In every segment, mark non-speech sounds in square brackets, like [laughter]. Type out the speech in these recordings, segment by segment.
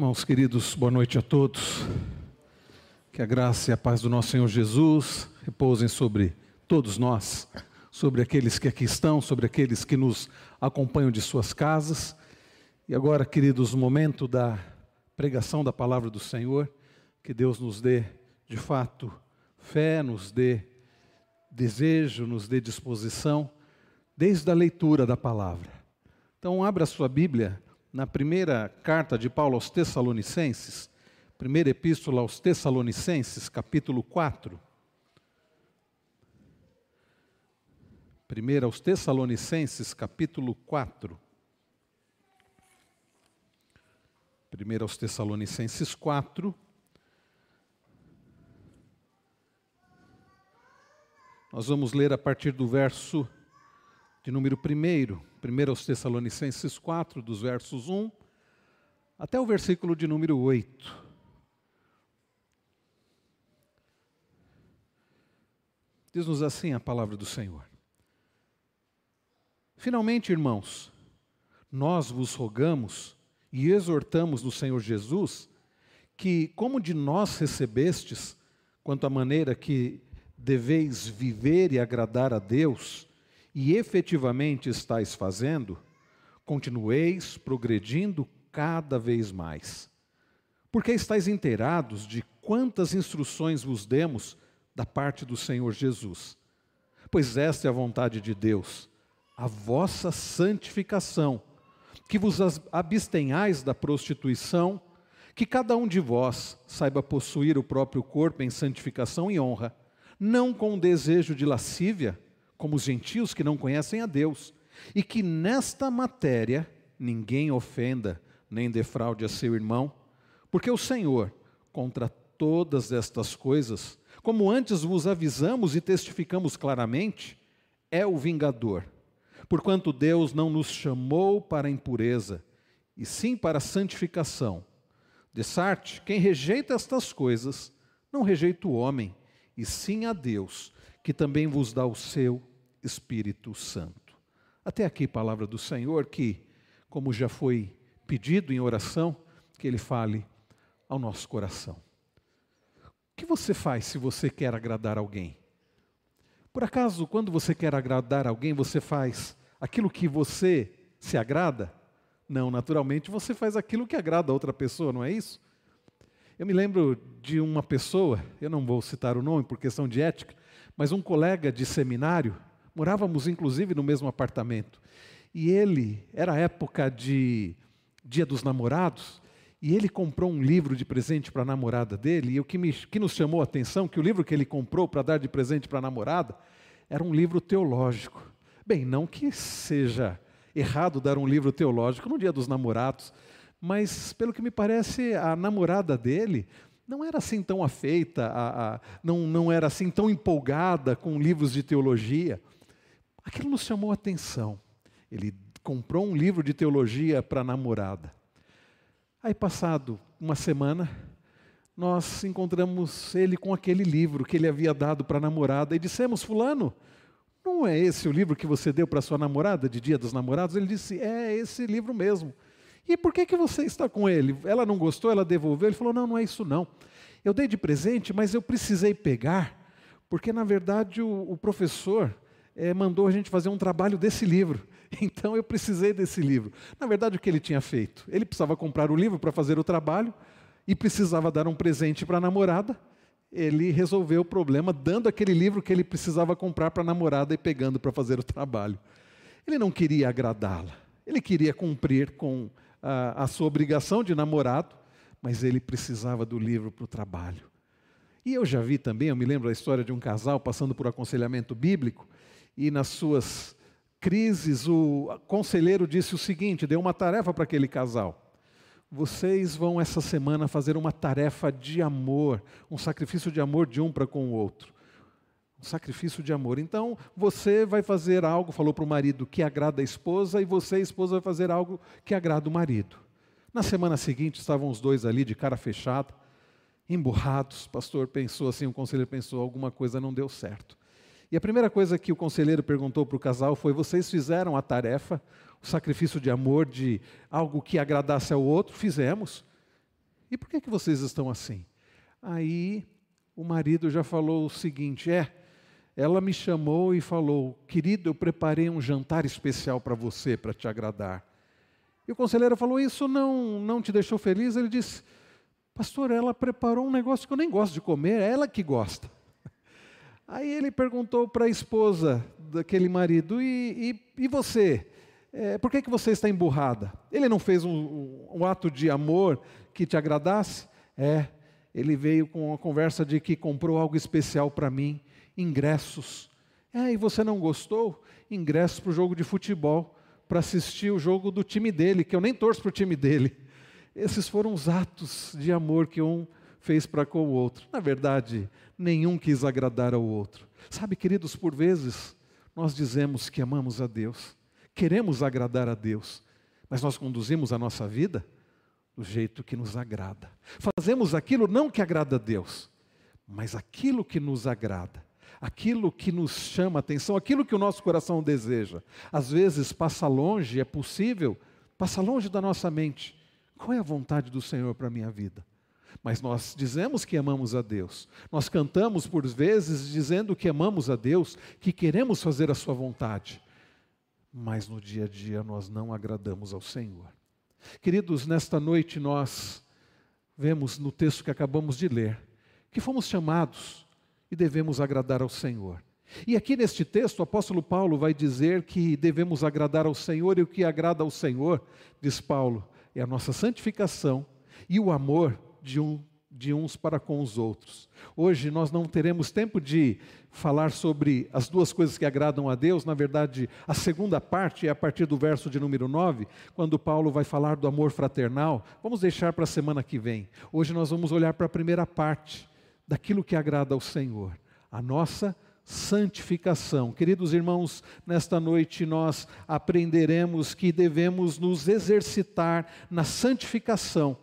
Irmãos queridos, boa noite a todos. Que a graça e a paz do nosso Senhor Jesus repousem sobre todos nós, sobre aqueles que aqui estão, sobre aqueles que nos acompanham de suas casas. E agora, queridos, o momento da pregação da palavra do Senhor, que Deus nos dê, de fato, fé, nos dê desejo, nos dê disposição, desde a leitura da palavra. Então, abra sua Bíblia na primeira carta de Paulo aos Tessalonicenses, primeira epístola aos Tessalonicenses, capítulo 4. Primeira aos Tessalonicenses, capítulo 4. Primeira aos Tessalonicenses 4. Nós vamos ler a partir do verso de número 1, 1 aos Tessalonicenses 4, dos versos 1 até o versículo de número 8. Diz-nos assim a palavra do Senhor. Finalmente, irmãos, nós vos rogamos e exortamos no Senhor Jesus que, como de nós recebestes, quanto à maneira que deveis viver e agradar a Deus, e efetivamente estáis fazendo, continueis progredindo cada vez mais. Porque estáis inteirados de quantas instruções vos demos da parte do Senhor Jesus. Pois esta é a vontade de Deus, a vossa santificação, que vos abstenhais da prostituição, que cada um de vós saiba possuir o próprio corpo em santificação e honra, não com desejo de lascívia, como os gentios que não conhecem a Deus, e que nesta matéria ninguém ofenda nem defraude a seu irmão, porque o Senhor, contra todas estas coisas, como antes vos avisamos e testificamos claramente, é o vingador. Porquanto Deus não nos chamou para a impureza, e sim para a santificação. De Sarte, quem rejeita estas coisas, não rejeita o homem, e sim a Deus, que também vos dá o seu Espírito Santo. Até aqui, palavra do Senhor, que, como já foi pedido em oração, que Ele fale ao nosso coração. O que você faz se você quer agradar alguém? Por acaso, quando você quer agradar alguém, você faz aquilo que você se agrada? Não, naturalmente você faz aquilo que agrada a outra pessoa, não é isso? Eu me lembro de uma pessoa, eu não vou citar o nome por questão de ética, mas um colega de seminário, Morávamos inclusive no mesmo apartamento. E ele, era época de Dia dos Namorados, e ele comprou um livro de presente para a namorada dele, e o que, me, que nos chamou a atenção, que o livro que ele comprou para dar de presente para a namorada, era um livro teológico. Bem, não que seja errado dar um livro teológico no Dia dos Namorados, mas pelo que me parece, a namorada dele não era assim tão afeita, a, a, não, não era assim tão empolgada com livros de teologia. Aquilo nos chamou a atenção. Ele comprou um livro de teologia para a namorada. Aí, passado uma semana, nós encontramos ele com aquele livro que ele havia dado para a namorada e dissemos: Fulano, não é esse o livro que você deu para sua namorada de Dia dos Namorados? Ele disse: É esse livro mesmo. E por que, que você está com ele? Ela não gostou, ela devolveu. Ele falou: Não, não é isso não. Eu dei de presente, mas eu precisei pegar, porque na verdade o, o professor é, mandou a gente fazer um trabalho desse livro. [laughs] Então eu precisei desse livro. Na verdade, o que ele tinha feito? Ele precisava comprar o livro para fazer o trabalho e precisava dar um presente para a namorada. Ele resolveu o problema dando aquele livro que ele precisava comprar para a namorada e pegando para fazer o trabalho. Ele não queria agradá-la, ele queria cumprir com a, a sua obrigação de namorado, mas ele precisava do livro para o trabalho. E eu já vi também, eu me lembro da história de um casal passando por aconselhamento bíblico, e nas suas crises, o conselheiro disse o seguinte: deu uma tarefa para aquele casal. Vocês vão essa semana fazer uma tarefa de amor, um sacrifício de amor de um para com o outro. Um sacrifício de amor. Então, você vai fazer algo, falou para o marido, que agrada a esposa, e você, a esposa, vai fazer algo que agrada o marido. Na semana seguinte, estavam os dois ali de cara fechada, emburrados. O pastor pensou assim, o conselheiro pensou, alguma coisa não deu certo. E a primeira coisa que o conselheiro perguntou para o casal foi: vocês fizeram a tarefa, o sacrifício de amor, de algo que agradasse ao outro? Fizemos. E por que, que vocês estão assim? Aí o marido já falou o seguinte: é, ela me chamou e falou, querido, eu preparei um jantar especial para você, para te agradar. E o conselheiro falou: Isso não, não te deixou feliz? Ele disse: Pastor, ela preparou um negócio que eu nem gosto de comer, é ela que gosta. Aí ele perguntou para a esposa daquele marido: E, e, e você? É, por que, que você está emburrada? Ele não fez um, um, um ato de amor que te agradasse? É, ele veio com a conversa de que comprou algo especial para mim, ingressos. É, e você não gostou? Ingressos para o jogo de futebol, para assistir o jogo do time dele, que eu nem torço para o time dele. Esses foram os atos de amor que um fez para com o outro. Na verdade, nenhum quis agradar ao outro. Sabe, queridos, por vezes nós dizemos que amamos a Deus, queremos agradar a Deus, mas nós conduzimos a nossa vida do jeito que nos agrada. Fazemos aquilo não que agrada a Deus, mas aquilo que nos agrada, aquilo que nos chama a atenção, aquilo que o nosso coração deseja. Às vezes passa longe, é possível, passa longe da nossa mente. Qual é a vontade do Senhor para a minha vida? Mas nós dizemos que amamos a Deus. Nós cantamos por vezes dizendo que amamos a Deus, que queremos fazer a Sua vontade. Mas no dia a dia nós não agradamos ao Senhor. Queridos, nesta noite nós vemos no texto que acabamos de ler que fomos chamados e devemos agradar ao Senhor. E aqui neste texto, o apóstolo Paulo vai dizer que devemos agradar ao Senhor, e o que agrada ao Senhor, diz Paulo, é a nossa santificação e o amor de, um, de uns para com os outros. Hoje nós não teremos tempo de falar sobre as duas coisas que agradam a Deus, na verdade, a segunda parte é a partir do verso de número 9, quando Paulo vai falar do amor fraternal. Vamos deixar para a semana que vem. Hoje nós vamos olhar para a primeira parte daquilo que agrada ao Senhor, a nossa santificação. Queridos irmãos, nesta noite nós aprenderemos que devemos nos exercitar na santificação,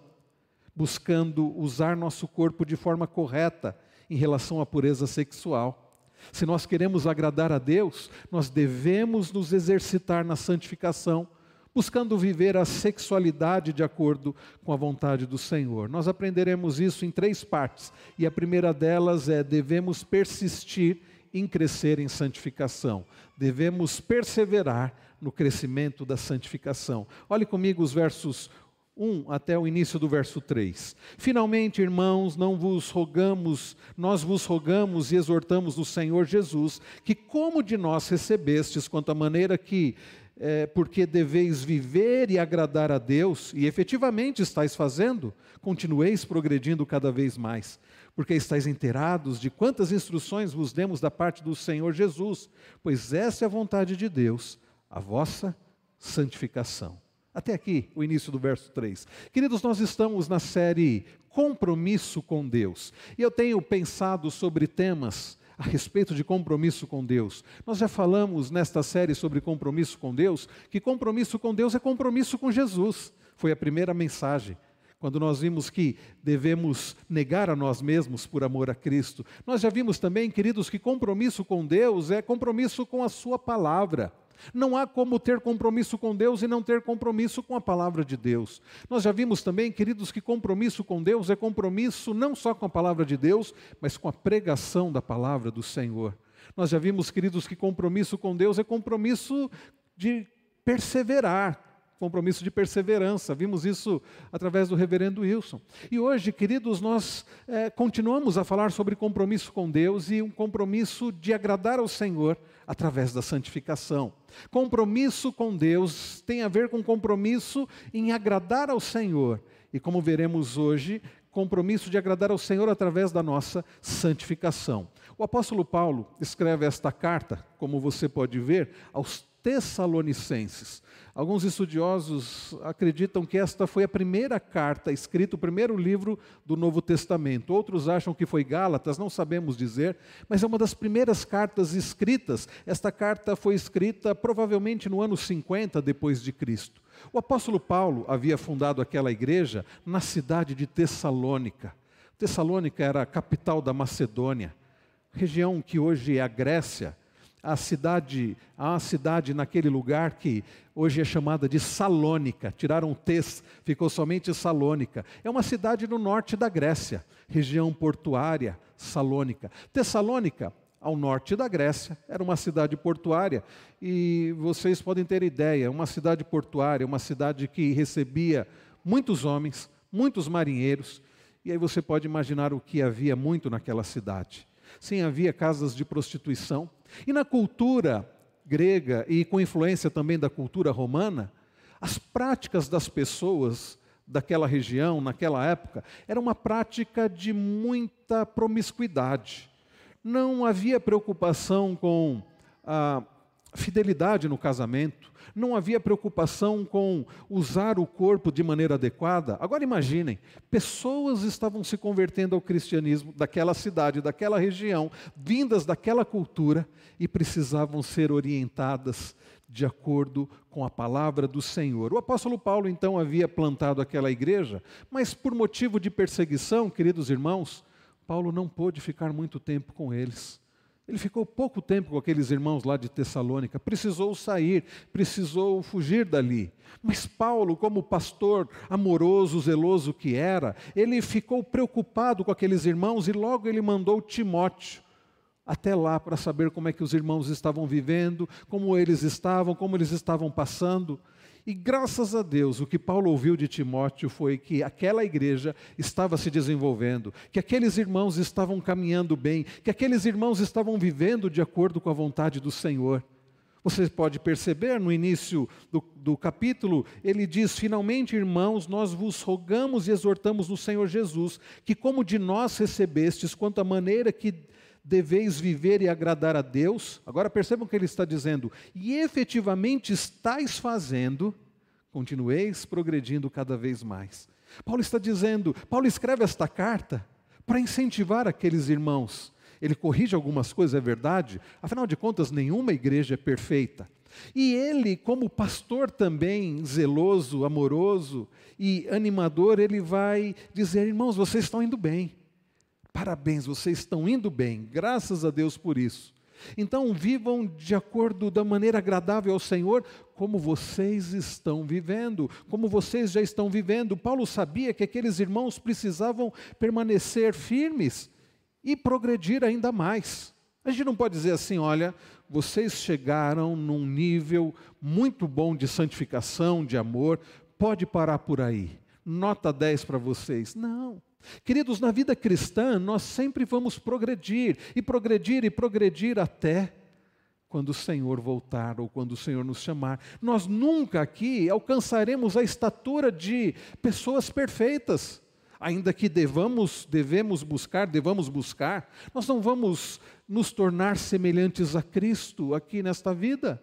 buscando usar nosso corpo de forma correta em relação à pureza sexual. Se nós queremos agradar a Deus, nós devemos nos exercitar na santificação, buscando viver a sexualidade de acordo com a vontade do Senhor. Nós aprenderemos isso em três partes, e a primeira delas é: devemos persistir em crescer em santificação. Devemos perseverar no crescimento da santificação. Olhe comigo os versos 1 até o início do verso 3. Finalmente, irmãos, não vos rogamos, nós vos rogamos e exortamos no Senhor Jesus, que como de nós recebestes, quanto à maneira que é, porque deveis viver e agradar a Deus, e efetivamente estáis fazendo, continueis progredindo cada vez mais, porque estáis inteirados de quantas instruções vos demos da parte do Senhor Jesus, pois essa é a vontade de Deus, a vossa santificação. Até aqui, o início do verso 3. Queridos, nós estamos na série Compromisso com Deus, e eu tenho pensado sobre temas a respeito de compromisso com Deus. Nós já falamos nesta série sobre compromisso com Deus, que compromisso com Deus é compromisso com Jesus. Foi a primeira mensagem. Quando nós vimos que devemos negar a nós mesmos por amor a Cristo. Nós já vimos também, queridos, que compromisso com Deus é compromisso com a Sua palavra. Não há como ter compromisso com Deus e não ter compromisso com a palavra de Deus. Nós já vimos também, queridos, que compromisso com Deus é compromisso não só com a palavra de Deus, mas com a pregação da palavra do Senhor. Nós já vimos, queridos, que compromisso com Deus é compromisso de perseverar, compromisso de perseverança. Vimos isso através do reverendo Wilson. E hoje, queridos, nós é, continuamos a falar sobre compromisso com Deus e um compromisso de agradar ao Senhor através da santificação. Compromisso com Deus tem a ver com compromisso em agradar ao Senhor. E como veremos hoje, compromisso de agradar ao Senhor através da nossa santificação. O apóstolo Paulo escreve esta carta, como você pode ver, aos Tessalonicenses. Alguns estudiosos acreditam que esta foi a primeira carta escrita, o primeiro livro do Novo Testamento. Outros acham que foi Gálatas, não sabemos dizer, mas é uma das primeiras cartas escritas. Esta carta foi escrita provavelmente no ano 50 depois de Cristo. O apóstolo Paulo havia fundado aquela igreja na cidade de Tessalônica. Tessalônica era a capital da Macedônia, região que hoje é a Grécia a cidade, a uma cidade naquele lugar que hoje é chamada de Salônica. Tiraram o ficou somente Salônica. É uma cidade no norte da Grécia, região portuária, Salônica. Tessalônica, ao norte da Grécia, era uma cidade portuária. E vocês podem ter ideia, uma cidade portuária, uma cidade que recebia muitos homens, muitos marinheiros. E aí você pode imaginar o que havia muito naquela cidade. Sim, havia casas de prostituição. E na cultura grega e com influência também da cultura romana, as práticas das pessoas daquela região, naquela época, era uma prática de muita promiscuidade. Não havia preocupação com a fidelidade no casamento, não havia preocupação com usar o corpo de maneira adequada. Agora imaginem, pessoas estavam se convertendo ao cristianismo daquela cidade, daquela região, vindas daquela cultura e precisavam ser orientadas de acordo com a palavra do Senhor. O apóstolo Paulo então havia plantado aquela igreja, mas por motivo de perseguição, queridos irmãos, Paulo não pôde ficar muito tempo com eles. Ele ficou pouco tempo com aqueles irmãos lá de Tessalônica, precisou sair, precisou fugir dali. Mas Paulo, como pastor amoroso, zeloso que era, ele ficou preocupado com aqueles irmãos e logo ele mandou Timóteo até lá para saber como é que os irmãos estavam vivendo, como eles estavam, como eles estavam passando. E graças a Deus, o que Paulo ouviu de Timóteo foi que aquela igreja estava se desenvolvendo, que aqueles irmãos estavam caminhando bem, que aqueles irmãos estavam vivendo de acordo com a vontade do Senhor. Você pode perceber no início do, do, capítulo, ele diz: Finalmente, irmãos, nós vos rogamos e exortamos no Senhor Jesus, que como de nós recebestes, quanto à maneira que deveis viver e agradar a Deus. Agora percebam o que ele está dizendo. E efetivamente estáis fazendo, continueis progredindo cada vez mais. Paulo está dizendo, Paulo escreve esta carta para incentivar aqueles irmãos. Ele corrige algumas coisas, é verdade, afinal de contas, nenhuma igreja é perfeita. E ele, como pastor também zeloso, amoroso e animador, ele vai dizer: irmãos, vocês estão indo bem. Parabéns, vocês estão indo bem, graças a Deus por isso. Então, vivam de acordo da maneira agradável ao Senhor, como vocês estão vivendo, como vocês já estão vivendo. Paulo sabia que aqueles irmãos precisavam permanecer firmes e progredir ainda mais. A gente não pode dizer assim, olha, vocês chegaram num nível muito bom de santificação, de amor, pode parar por aí. Nota 10 para vocês. Não. Queridos, na vida cristã, nós sempre vamos progredir, e progredir, e progredir até quando o Senhor voltar ou quando o Senhor nos chamar. Nós nunca aqui alcançaremos a estatura de pessoas perfeitas, ainda que devamos, devemos buscar, devamos buscar, nós não vamos nos tornar semelhantes a Cristo aqui nesta vida.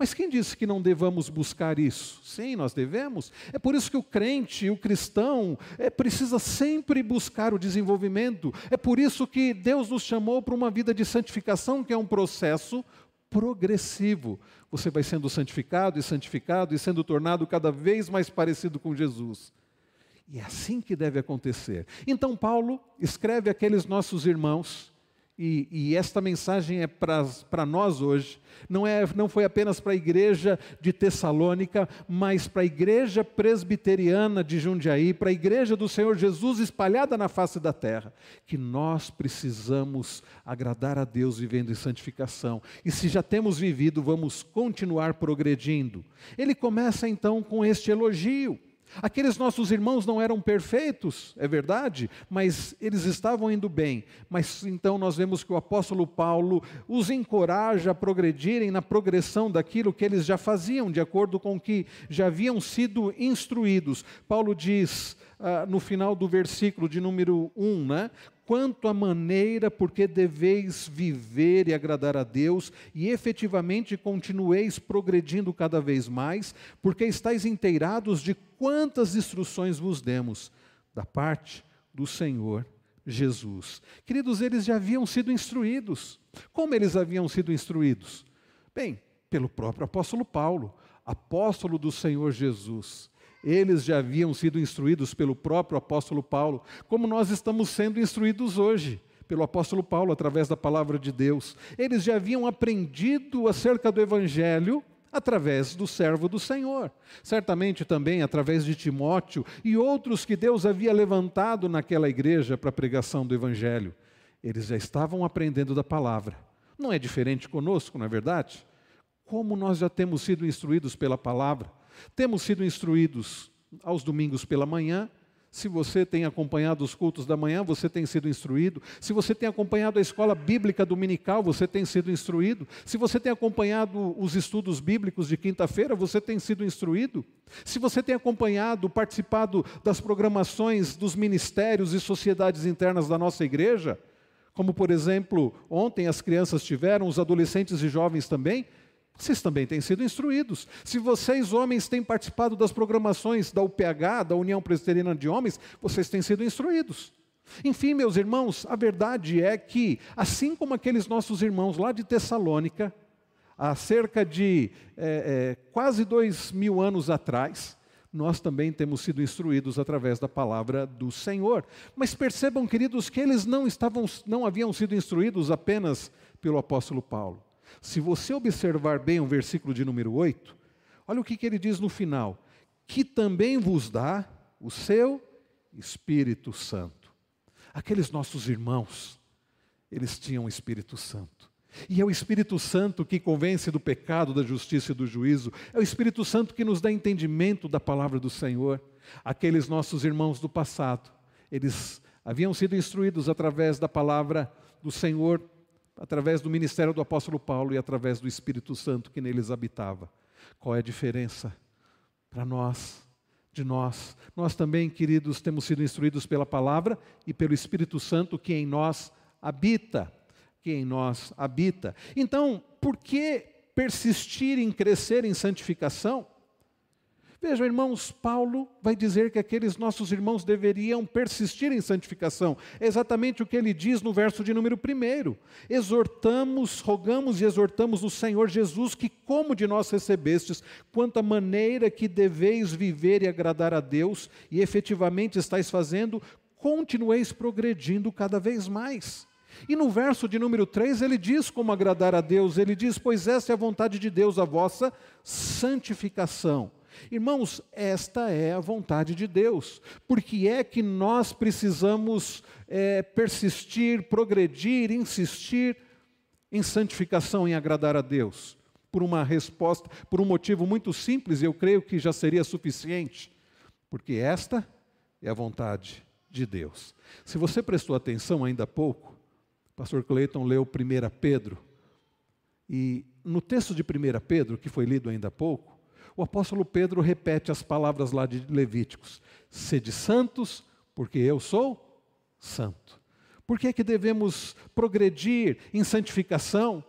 Mas quem disse que não devamos buscar isso? Sim, nós devemos. É por isso que o crente, o cristão, é, precisa sempre buscar o desenvolvimento. É por isso que Deus nos chamou para uma vida de santificação, que é um processo progressivo. Você vai sendo santificado e santificado e sendo tornado cada vez mais parecido com Jesus. E é assim que deve acontecer. Então, Paulo escreve aqueles nossos irmãos e, e, esta mensagem é para nós hoje, não, é, não foi apenas para a igreja de Tessalônica, mas para a igreja presbiteriana de Jundiaí, para a igreja do Senhor Jesus espalhada na face da terra, que nós precisamos agradar a Deus vivendo em santificação. E se já temos vivido, vamos continuar progredindo. Ele começa então com este elogio. Aqueles nossos irmãos não eram perfeitos, é verdade, mas eles estavam indo bem. Mas então nós vemos que o apóstolo Paulo os encoraja a progredirem na progressão daquilo que eles já faziam, de acordo com o que já haviam sido instruídos. Paulo diz ah, no final do versículo de número 1, né? quanto à maneira porque deveis viver e agradar a Deus, e efetivamente continueis progredindo cada vez mais, porque estáis inteirados de quantas instruções vos demos da parte do Senhor Jesus. Queridos, eles já haviam sido instruídos. Como eles haviam sido instruídos? Bem, pelo próprio apóstolo Paulo, apóstolo do Senhor Jesus. Eles já haviam sido instruídos pelo próprio apóstolo Paulo, como nós estamos sendo instruídos hoje pelo apóstolo Paulo através da palavra de Deus. Eles já haviam aprendido acerca do evangelho através do servo do Senhor. Certamente também através de Timóteo e outros que Deus havia levantado naquela igreja para a pregação do evangelho. Eles já estavam aprendendo da palavra. Não é diferente conosco, não é verdade? Como nós já temos sido instruídos pela palavra, temos sido instruídos aos domingos pela manhã, se você tem acompanhado os cultos da manhã, você tem sido instruído. Se você tem acompanhado a escola bíblica dominical, você tem sido instruído. Se você tem acompanhado os estudos bíblicos de quinta-feira, você tem sido instruído. Se você tem acompanhado, participado das programações dos ministérios e sociedades internas da nossa igreja, como por exemplo, ontem as crianças tiveram, os adolescentes e jovens também, vocês também têm sido instruídos. Se vocês, homens, têm participado das programações da UPH, da União Presbiteriana de Homens, vocês têm sido instruídos. Enfim, meus irmãos, a verdade é que, assim como aqueles nossos irmãos lá de Tessalônica, há cerca de é, é, quase dois mil anos atrás, nós também temos sido instruídos através da palavra do Senhor. Mas percebam, queridos, que eles não estavam, não haviam sido instruídos apenas pelo apóstolo Paulo. Se você observar bem o versículo de número 8, olha o que, que ele diz no final: que também vos dá o seu Espírito Santo. Aqueles nossos irmãos, eles tinham o Espírito Santo. E é o Espírito Santo que convence do pecado, da justiça e do juízo. É o Espírito Santo que nos dá entendimento da palavra do Senhor. Aqueles nossos irmãos do passado, eles haviam sido instruídos através da palavra do Senhor através do ministério do apóstolo Paulo e através do Espírito Santo que neles habitava. Qual é a diferença para nós, de nós? Nós também, queridos, temos sido instruídos pela palavra e pelo Espírito Santo que em nós habita, que em nós habita. Então, por que persistir em crescer em santificação? Vejam, irmãos, Paulo vai dizer que aqueles nossos irmãos deveriam persistir em santificação. É exatamente o que ele diz no verso de número 1. Exortamos, rogamos e exortamos o Senhor Jesus que, como de nós recebestes, quanto à maneira que deveis viver e agradar a Deus, e efetivamente estáis fazendo, continueis progredindo cada vez mais. E no verso de número 3 ele diz como agradar a Deus, ele diz: Pois essa é a vontade de Deus, a vossa santificação Irmãos, esta é a vontade de Deus. Porque é que nós precisamos é, persistir, progredir, insistir em santificação, em agradar a Deus? Por uma resposta, por um motivo muito simples, eu creio que já seria suficiente. Porque esta é a vontade de Deus. Se você prestou atenção ainda há pouco, o pastor Cleiton leu 1 Pedro, e no texto de 1 Pedro, que foi lido ainda há pouco, o apóstolo Pedro repete as palavras lá de Levíticos: sede santos, porque eu sou santo. Por que é que devemos progredir em santificação?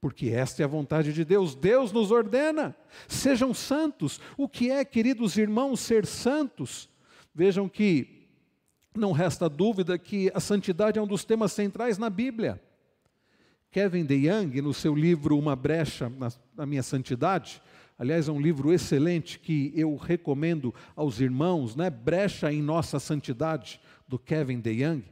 Porque esta é a vontade de Deus. Deus nos ordena, sejam santos. O que é, queridos irmãos, ser santos? Vejam que não resta dúvida que a santidade é um dos temas centrais na Bíblia. Kevin DeYoung, no seu livro Uma Brecha na, na Minha Santidade, Aliás, é um livro excelente que eu recomendo aos irmãos, né? Brecha em Nossa Santidade, do Kevin DeYoung.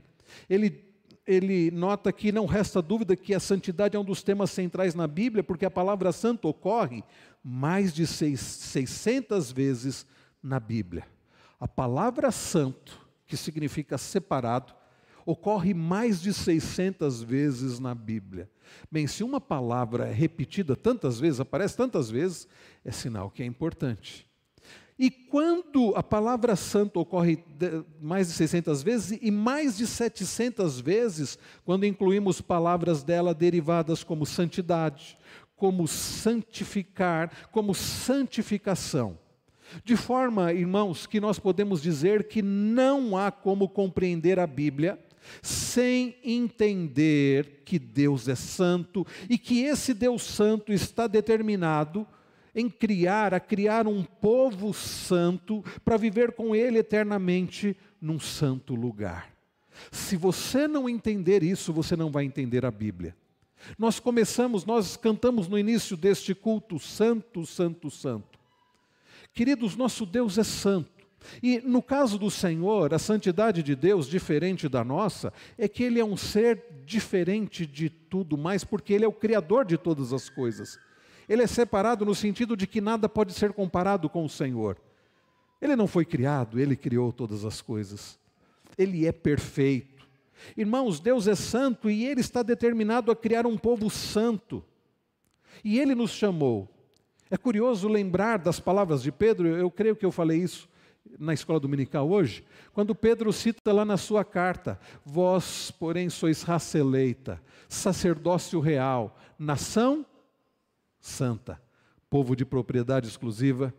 Ele, ele nota que não resta dúvida que a santidade é um dos temas centrais na Bíblia, porque a palavra santo ocorre mais de seis, 600 vezes na Bíblia. A palavra santo, que significa separado, ocorre mais de 600 vezes na Bíblia. Bem, se uma palavra é repetida tantas vezes, aparece tantas vezes, é sinal que é importante. E quando a palavra santo ocorre mais de 600 vezes e mais de 700 vezes, quando incluímos palavras dela derivadas como santidade, como santificar, como santificação. De forma, irmãos, que nós podemos dizer que não há como compreender a Bíblia sem entender que Deus é santo e que esse Deus santo está determinado em criar, a criar um povo santo para viver com ele eternamente num santo lugar. Se você não entender isso, você não vai entender a Bíblia. Nós começamos, nós cantamos no início deste culto, Santo, Santo, Santo. Queridos, nosso Deus é santo. E no caso do Senhor, a santidade de Deus, diferente da nossa, é que Ele é um ser diferente de tudo mais, porque Ele é o Criador de todas as coisas. Ele é separado no sentido de que nada pode ser comparado com o Senhor. Ele não foi criado, Ele criou todas as coisas. Ele é perfeito. Irmãos, Deus é santo e Ele está determinado a criar um povo santo. E Ele nos chamou. É curioso lembrar das palavras de Pedro, eu creio que eu falei isso na escola dominical hoje, quando Pedro cita lá na sua carta: Vós, porém, sois raça eleita, sacerdócio real, nação santa, povo de propriedade exclusiva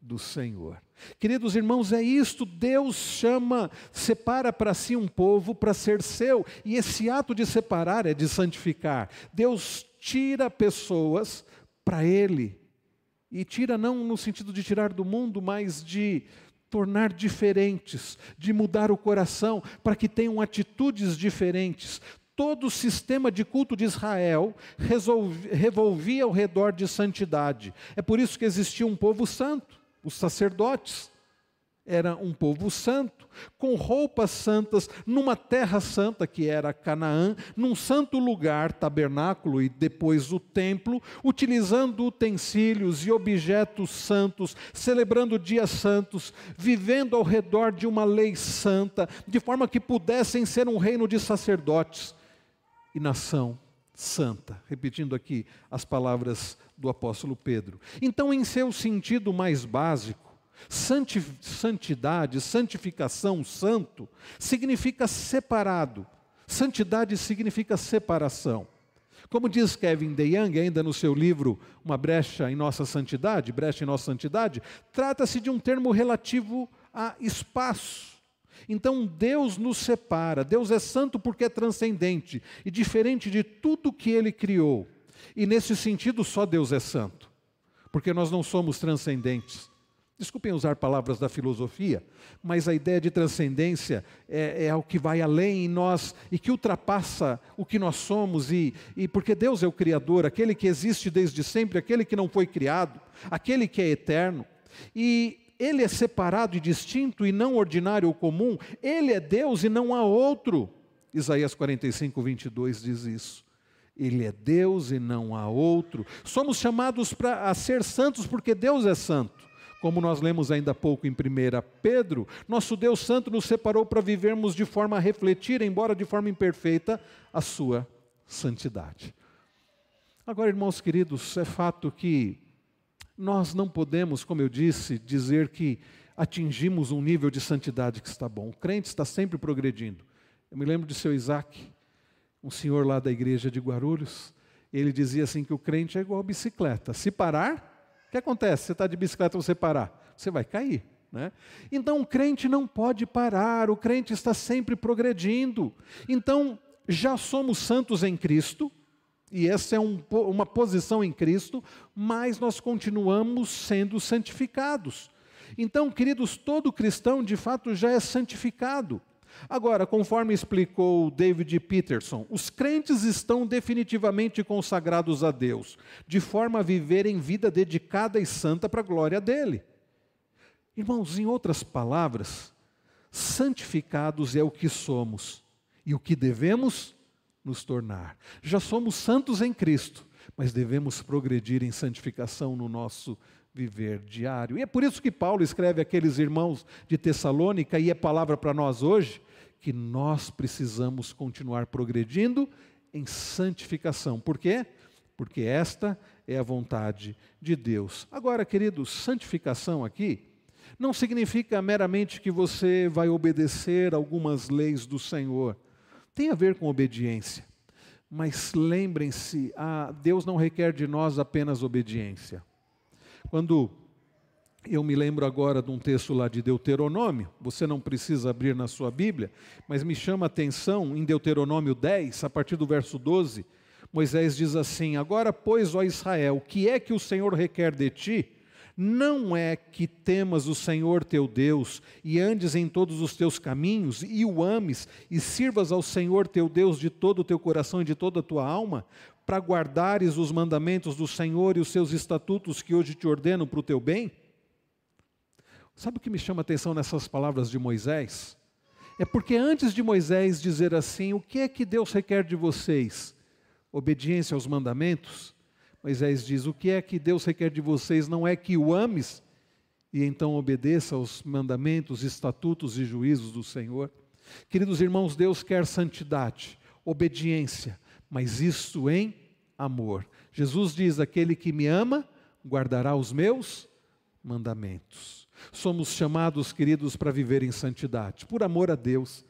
do Senhor. Queridos irmãos, é isto, Deus chama, separa para si um povo para ser seu, e esse ato de separar é de santificar. Deus tira pessoas para Ele, e tira não no sentido de tirar do mundo, mas de tornar diferentes, de mudar o coração para que tenham atitudes diferentes. Todo o sistema de culto de Israel revolvia ao redor de santidade. É por isso que existia um povo santo, os sacerdotes era um povo santo, com roupas santas, numa terra santa que era Canaã, num santo lugar, tabernáculo e depois o templo, utilizando utensílios e objetos santos, celebrando dias santos, vivendo ao redor de uma lei santa, de forma que pudessem ser um reino de sacerdotes e nação santa. Repetindo aqui as palavras do apóstolo Pedro. Então, em seu sentido mais básico, Santidade, santificação, santo, significa separado. Santidade significa separação. Como diz Kevin DeYoung, ainda no seu livro Uma Brecha em Nossa Santidade, Brecha em Nossa Santidade, trata-se de um termo relativo a espaço. Então Deus nos separa, Deus é santo porque é transcendente e diferente de tudo que ele criou. E nesse sentido, só Deus é santo, porque nós não somos transcendentes. Desculpem usar palavras da filosofia, mas a ideia de transcendência é, é o que vai além em nós e que ultrapassa o que nós somos, e, e porque Deus é o Criador, aquele que existe desde sempre, aquele que não foi criado, aquele que é eterno. E ele é separado e distinto e não ordinário ou comum, ele é Deus e não há outro. Isaías 45, 22 diz isso. Ele é Deus e não há outro. Somos chamados para ser santos porque Deus é santo. Como nós lemos ainda há pouco em 1 Pedro, nosso Deus Santo nos separou para vivermos de forma a refletir, embora de forma imperfeita, a sua santidade. Agora, irmãos queridos, é fato que nós não podemos, como eu disse, dizer que atingimos um nível de santidade que está bom. O crente está sempre progredindo. Eu me lembro de seu Isaac, um senhor lá da igreja de Guarulhos, ele dizia assim que o crente é igual a bicicleta. Se parar, que acontece? Você está de bicicleta, você parar, você vai cair. Né? Então o crente não pode parar, o crente está sempre progredindo. Então já somos santos em Cristo, e essa é um, uma posição em Cristo, mas nós continuamos sendo santificados. Então, queridos, todo cristão de fato já é santificado. Agora, conforme explicou David Peterson, os crentes estão definitivamente consagrados a Deus, de forma a viverem vida dedicada e santa para a glória dele. Irmãos, em outras palavras, santificados é o que somos e o que devemos nos tornar. Já somos santos em Cristo, mas devemos progredir em santificação no nosso viver diário. E é por isso que Paulo escreve aqueles irmãos de Tessalônica, e é palavra para nós hoje, que nós precisamos continuar progredindo em santificação. Por quê? Porque esta é a vontade de Deus. Agora, queridos, santificação aqui não significa meramente que você vai obedecer algumas leis do Senhor. Tem a ver com obediência. Mas lembrem-se, Deus não requer de nós apenas obediência. Quando eu me lembro agora de um texto lá de Deuteronômio, você não precisa abrir na sua Bíblia, mas me chama a atenção em Deuteronômio 10, a partir do verso 12, Moisés diz assim: Agora, pois, ó Israel, o que é que o Senhor requer de ti? Não é que temas o Senhor teu Deus e andes em todos os teus caminhos e o ames e sirvas ao Senhor teu Deus de todo o teu coração e de toda a tua alma, para guardares os mandamentos do Senhor e os seus estatutos que hoje te ordeno para o teu bem? Sabe o que me chama a atenção nessas palavras de Moisés? É porque antes de Moisés dizer assim, o que é que Deus requer de vocês? Obediência aos mandamentos? Moisés diz: o que é que Deus requer de vocês não é que o ames e então obedeça aos mandamentos, estatutos e juízos do Senhor. Queridos irmãos, Deus quer santidade, obediência, mas isso em amor. Jesus diz: aquele que me ama guardará os meus mandamentos. Somos chamados, queridos, para viver em santidade, por amor a Deus,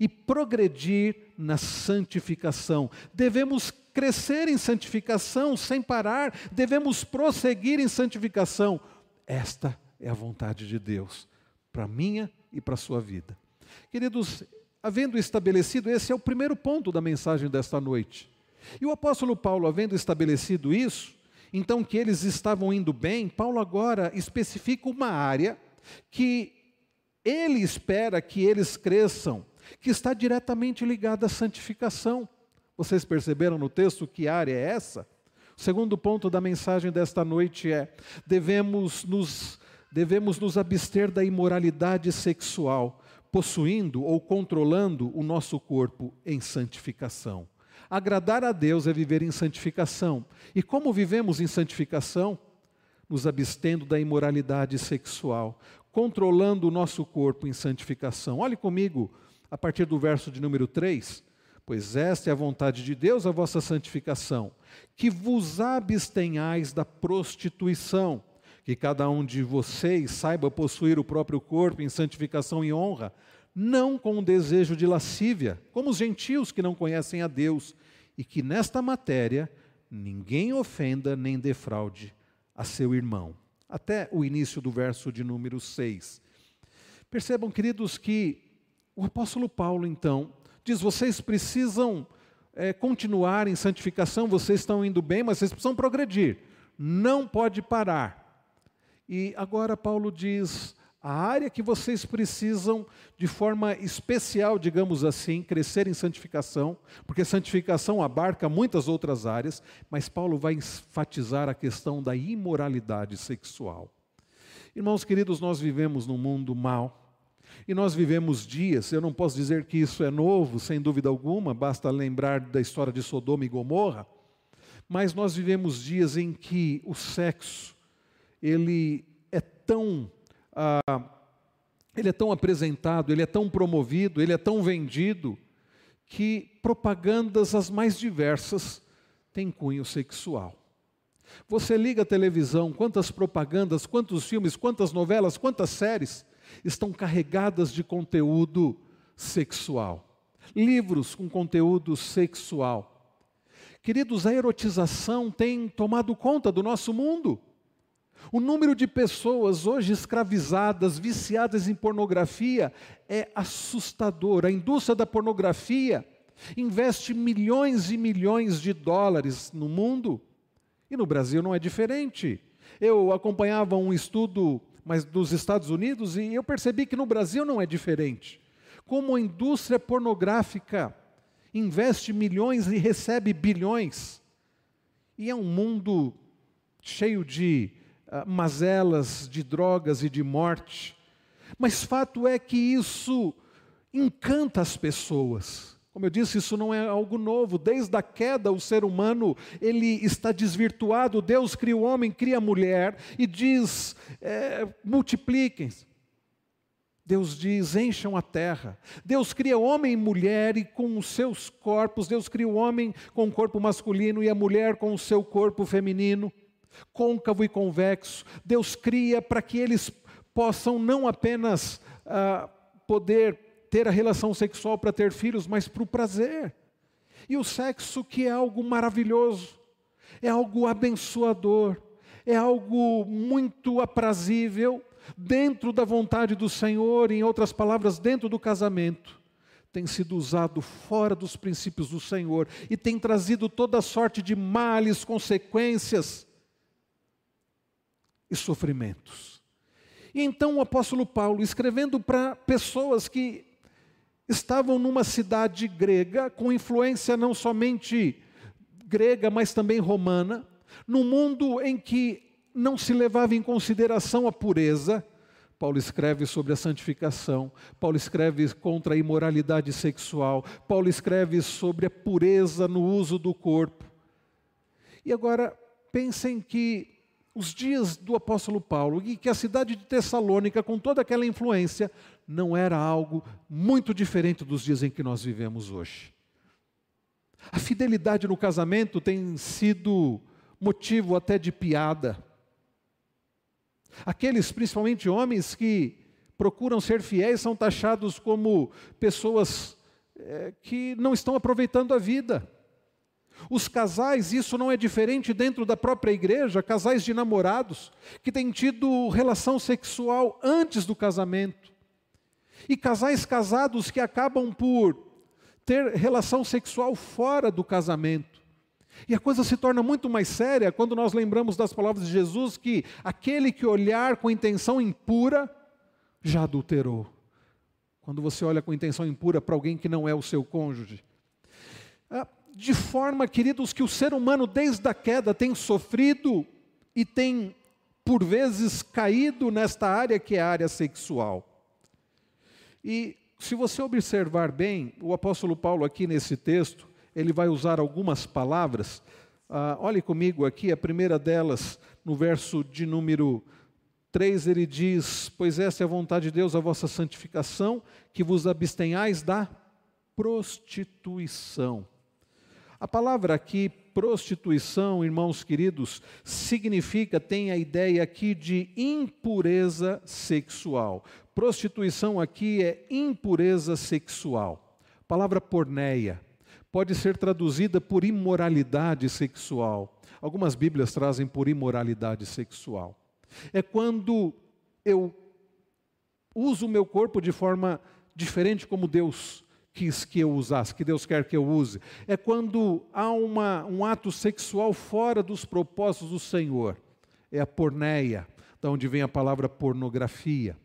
e progredir na santificação. Devemos crescer em santificação sem parar, devemos prosseguir em santificação. Esta é a vontade de Deus para minha e para a sua vida. Queridos, havendo estabelecido, esse é o primeiro ponto da mensagem desta noite. E o apóstolo Paulo, havendo estabelecido isso, então que eles estavam indo bem, Paulo agora especifica uma área que ele espera que eles cresçam, que está diretamente ligada à santificação. Vocês perceberam no texto que área é essa? O segundo ponto da mensagem desta noite é: devemos nos, devemos nos abster da imoralidade sexual, possuindo ou controlando o nosso corpo em santificação. Agradar a Deus é viver em santificação. E como vivemos em santificação? Nos abstendo da imoralidade sexual, controlando o nosso corpo em santificação. Olhe comigo, a partir do verso de número 3. Pois esta é a vontade de Deus, a vossa santificação, que vos abstenhais da prostituição, que cada um de vocês saiba possuir o próprio corpo em santificação e honra, não com o desejo de lascívia, como os gentios que não conhecem a Deus, e que nesta matéria ninguém ofenda nem defraude a seu irmão. Até o início do verso de número 6. Percebam, queridos, que o apóstolo Paulo, então, diz: vocês precisam é, continuar em santificação, vocês estão indo bem, mas vocês precisam progredir, não pode parar. E agora Paulo diz: a área que vocês precisam, de forma especial, digamos assim, crescer em santificação, porque santificação abarca muitas outras áreas, mas Paulo vai enfatizar a questão da imoralidade sexual. Irmãos queridos, nós vivemos num mundo mau, e nós vivemos dias, eu não posso dizer que isso é novo, sem dúvida alguma, basta lembrar da história de Sodoma e Gomorra, mas nós vivemos dias em que o sexo, ele é tão ah, ele é tão apresentado, ele é tão promovido, ele é tão vendido, que propagandas as mais diversas têm cunho sexual. Você liga a televisão, quantas propagandas, quantos filmes, quantas novelas, quantas séries estão carregadas de conteúdo sexual. Livros com conteúdo sexual. Queridos, a erotização tem tomado conta do nosso mundo. O número de pessoas hoje escravizadas, viciadas em pornografia, é assustador. A indústria da pornografia investe milhões e milhões de dólares no mundo e no Brasil não é diferente. Eu acompanhava um estudo mas dos Estados Unidos e eu percebi que no Brasil não é diferente. Como a indústria pornográfica investe milhões e recebe bilhões. E é um mundo cheio de uh, mazelas, de drogas e de morte. Mas fato é que isso encanta as pessoas. Como eu disse, isso não é algo novo. Desde a queda, o ser humano ele está desvirtuado. Deus cria o homem, cria a mulher e diz: é, multipliquem-se. Deus diz: encham a terra. Deus cria homem e mulher e com os seus corpos. Deus cria o homem com o corpo masculino e a mulher com o seu corpo feminino, côncavo e convexo. Deus cria para que eles possam não apenas ah, poder ter a relação sexual para ter filhos, mas para o prazer. E o sexo que é algo maravilhoso, é algo abençoador, é algo muito aprazível, dentro da vontade do Senhor, em outras palavras, dentro do casamento, tem sido usado fora dos princípios do Senhor e tem trazido toda sorte de males, consequências e sofrimentos. E então o apóstolo Paulo, escrevendo para pessoas que estavam numa cidade grega, com influência não somente grega, mas também romana, num mundo em que não se levava em consideração a pureza. Paulo escreve sobre a santificação, Paulo escreve contra a imoralidade sexual, Paulo escreve sobre a pureza no uso do corpo. E agora, pensem que os dias do apóstolo Paulo e que a cidade de Tessalônica, com toda aquela influência, não era algo muito diferente dos dias em que nós vivemos hoje. A fidelidade no casamento tem sido motivo até de piada. Aqueles, principalmente homens, que procuram ser fiéis são taxados como pessoas é, que não estão aproveitando a vida. Os casais, isso não é diferente dentro da própria igreja, casais de namorados que têm tido relação sexual antes do casamento. E casais casados que acabam por ter relação sexual fora do casamento. E a coisa se torna muito mais séria quando nós lembramos das palavras de Jesus que aquele que olhar com intenção impura já adulterou. Quando você olha com intenção impura para alguém que não é o seu cônjuge. Ah, de forma, queridos, que o ser humano desde a queda tem sofrido e tem, por vezes, caído nesta área que é a área sexual. E se você observar bem, o apóstolo Paulo aqui nesse texto, ele vai usar algumas palavras. Ah, olhe comigo aqui, a primeira delas, no verso de número 3, ele diz: Pois essa é a vontade de Deus, a vossa santificação, que vos abstenhais da prostituição. A palavra aqui, prostituição, irmãos queridos, significa, tem a ideia aqui de impureza sexual. Prostituição aqui é impureza sexual. A palavra porneia pode ser traduzida por imoralidade sexual. Algumas Bíblias trazem por imoralidade sexual. É quando eu uso o meu corpo de forma diferente como Deus quis que eu usasse, que Deus quer que eu use. É quando há uma, um ato sexual fora dos propósitos do Senhor. É a porneia, da onde vem a palavra pornografia.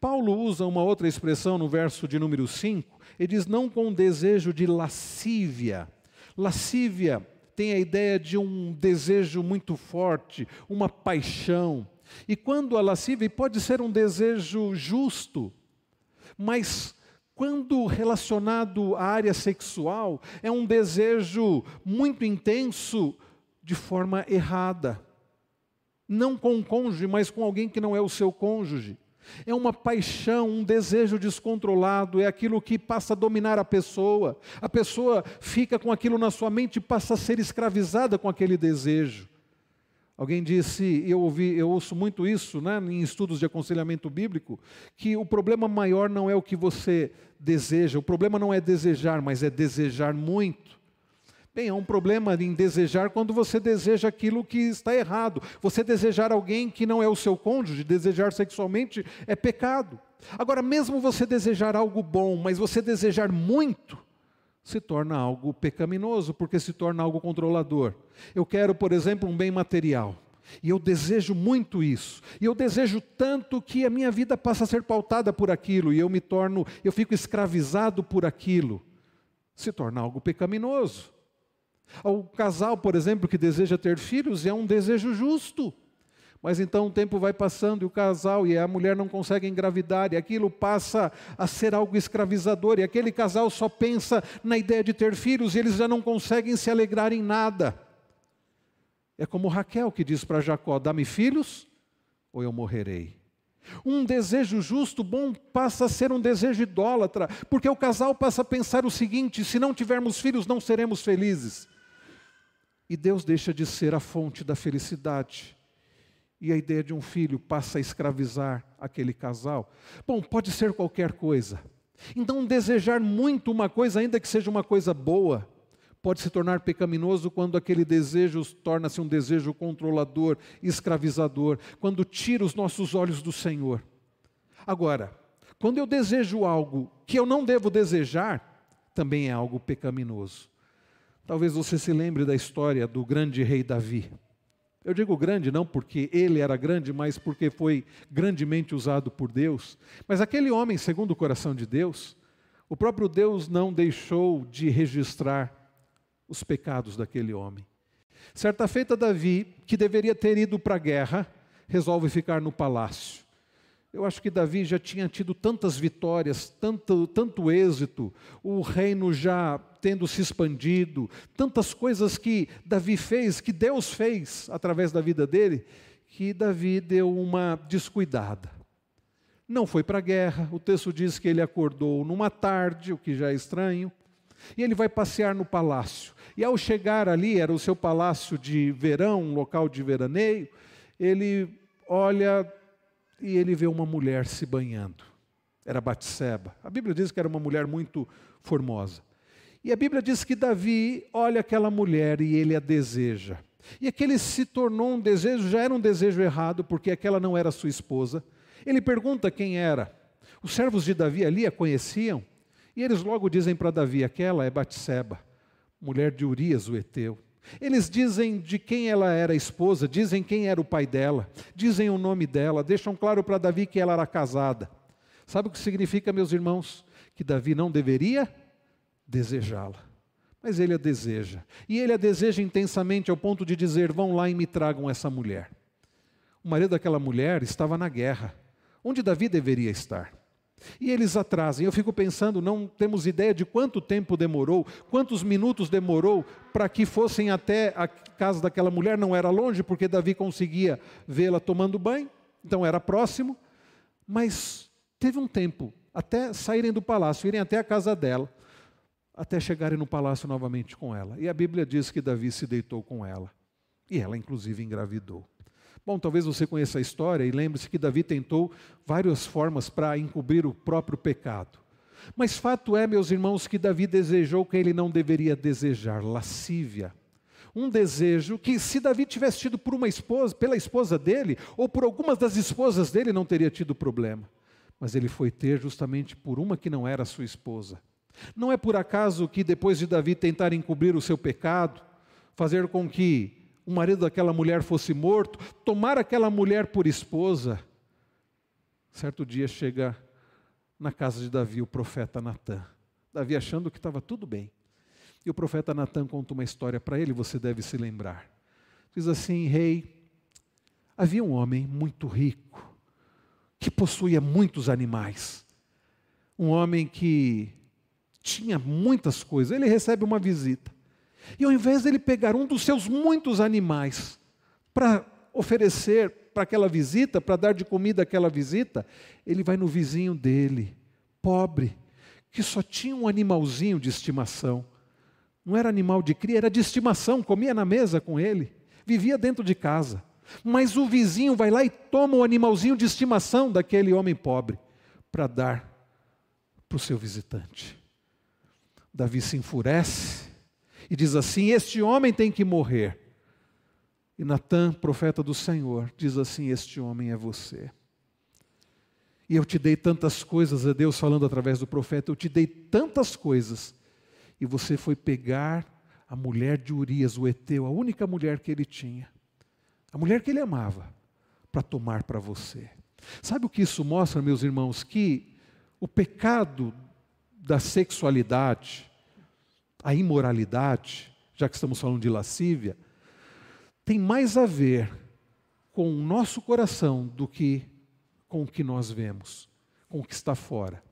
Paulo usa uma outra expressão no verso de número 5, ele diz: não com desejo de lascívia. Lascívia tem a ideia de um desejo muito forte, uma paixão. E quando a lascívia pode ser um desejo justo, mas quando relacionado à área sexual, é um desejo muito intenso de forma errada. Não com o cônjuge, mas com alguém que não é o seu cônjuge. É uma paixão, um desejo descontrolado, é aquilo que passa a dominar a pessoa. A pessoa fica com aquilo na sua mente e passa a ser escravizada com aquele desejo. Alguém disse, eu ouvi, eu ouço muito isso, né, em estudos de aconselhamento bíblico, que o problema maior não é o que você deseja, o problema não é desejar, mas é desejar muito. Bem, é um problema em desejar quando você deseja aquilo que está errado. Você desejar alguém que não é o seu cônjuge, desejar sexualmente é pecado. Agora, mesmo você desejar algo bom, mas você desejar muito, se torna algo pecaminoso, porque se torna algo controlador. Eu quero, por exemplo, um bem material. E eu desejo muito isso. E eu desejo tanto que a minha vida passa a ser pautada por aquilo e eu me torno, eu fico escravizado por aquilo. Se torna algo pecaminoso. O casal, por exemplo, que deseja ter filhos é um desejo justo. Mas então o tempo vai passando e o casal e a mulher não consegue engravidar, e aquilo passa a ser algo escravizador, e aquele casal só pensa na ideia de ter filhos e eles já não conseguem se alegrar em nada. É como Raquel que diz para Jacó: dá-me filhos ou eu morrerei. Um desejo justo, bom, passa a ser um desejo idólatra, porque o casal passa a pensar o seguinte: se não tivermos filhos, não seremos felizes e Deus deixa de ser a fonte da felicidade. E a ideia de um filho passa a escravizar aquele casal. Bom, pode ser qualquer coisa. Então, desejar muito uma coisa, ainda que seja uma coisa boa, pode se tornar pecaminoso quando aquele desejo torna-se um desejo controlador, escravizador, quando tira os nossos olhos do Senhor. Agora, quando eu desejo algo que eu não devo desejar, também é algo pecaminoso. Talvez você se lembre da história do grande rei Davi. Eu digo grande não porque ele era grande, mas porque foi grandemente usado por Deus. Mas aquele homem, segundo o coração de Deus, o próprio Deus não deixou de registrar os pecados daquele homem. Certa feita, Davi, que deveria ter ido para a guerra, resolve ficar no palácio. Eu acho que Davi já tinha tido tantas vitórias, tanto, tanto êxito, o reino já tendo se expandido, tantas coisas que Davi fez, que Deus fez através da vida dele, que Davi deu uma descuidada. Não foi para a guerra, o texto diz que ele acordou numa tarde, o que já é estranho, e ele vai passear no palácio. E ao chegar ali, era o seu palácio de verão, um local de veraneio, ele olha e ele vê uma mulher se banhando. Era Batseba. A Bíblia diz que era uma mulher muito formosa. E a Bíblia diz que Davi olha aquela mulher e ele a deseja. E aquele se tornou um desejo, já era um desejo errado, porque aquela não era sua esposa. Ele pergunta quem era. Os servos de Davi ali a conheciam, e eles logo dizem para Davi: aquela é Batseba, mulher de Urias, o Eteu. Eles dizem de quem ela era esposa, dizem quem era o pai dela, dizem o nome dela, deixam claro para Davi que ela era casada. Sabe o que significa, meus irmãos? Que Davi não deveria desejá-la. Mas ele a deseja. E ele a deseja intensamente ao ponto de dizer: vão lá e me tragam essa mulher. O marido daquela mulher estava na guerra, onde Davi deveria estar. E eles atrasam. Eu fico pensando, não temos ideia de quanto tempo demorou, quantos minutos demorou para que fossem até a casa daquela mulher. Não era longe, porque Davi conseguia vê-la tomando banho, então era próximo. Mas teve um tempo até saírem do palácio, irem até a casa dela, até chegarem no palácio novamente com ela. E a Bíblia diz que Davi se deitou com ela. E ela, inclusive, engravidou. Bom, talvez você conheça a história e lembre-se que Davi tentou várias formas para encobrir o próprio pecado. Mas fato é, meus irmãos, que Davi desejou que ele não deveria desejar, lascívia. Um desejo que, se Davi tivesse tido por uma esposa, pela esposa dele, ou por algumas das esposas dele, não teria tido problema. Mas ele foi ter justamente por uma que não era sua esposa. Não é por acaso que depois de Davi tentar encobrir o seu pecado, fazer com que o marido daquela mulher fosse morto, tomar aquela mulher por esposa. Certo dia chega na casa de Davi o profeta Natan. Davi achando que estava tudo bem. E o profeta Natan conta uma história para ele, você deve se lembrar. Diz assim: Rei, havia um homem muito rico, que possuía muitos animais. Um homem que tinha muitas coisas. Ele recebe uma visita. E ao invés dele pegar um dos seus muitos animais para oferecer para aquela visita, para dar de comida àquela visita, ele vai no vizinho dele, pobre, que só tinha um animalzinho de estimação. Não era animal de cria, era de estimação, comia na mesa com ele, vivia dentro de casa. Mas o vizinho vai lá e toma o animalzinho de estimação daquele homem pobre para dar para o seu visitante. Davi se enfurece e diz assim: Este homem tem que morrer. E Natan, profeta do Senhor, diz assim: Este homem é você. E eu te dei tantas coisas, é Deus falando através do profeta, eu te dei tantas coisas, e você foi pegar a mulher de Urias, o Eteu, a única mulher que ele tinha, a mulher que ele amava, para tomar para você. Sabe o que isso mostra, meus irmãos? Que o pecado da sexualidade, a imoralidade, já que estamos falando de lascívia, tem mais a ver com o nosso coração do que com o que nós vemos, com o que está fora.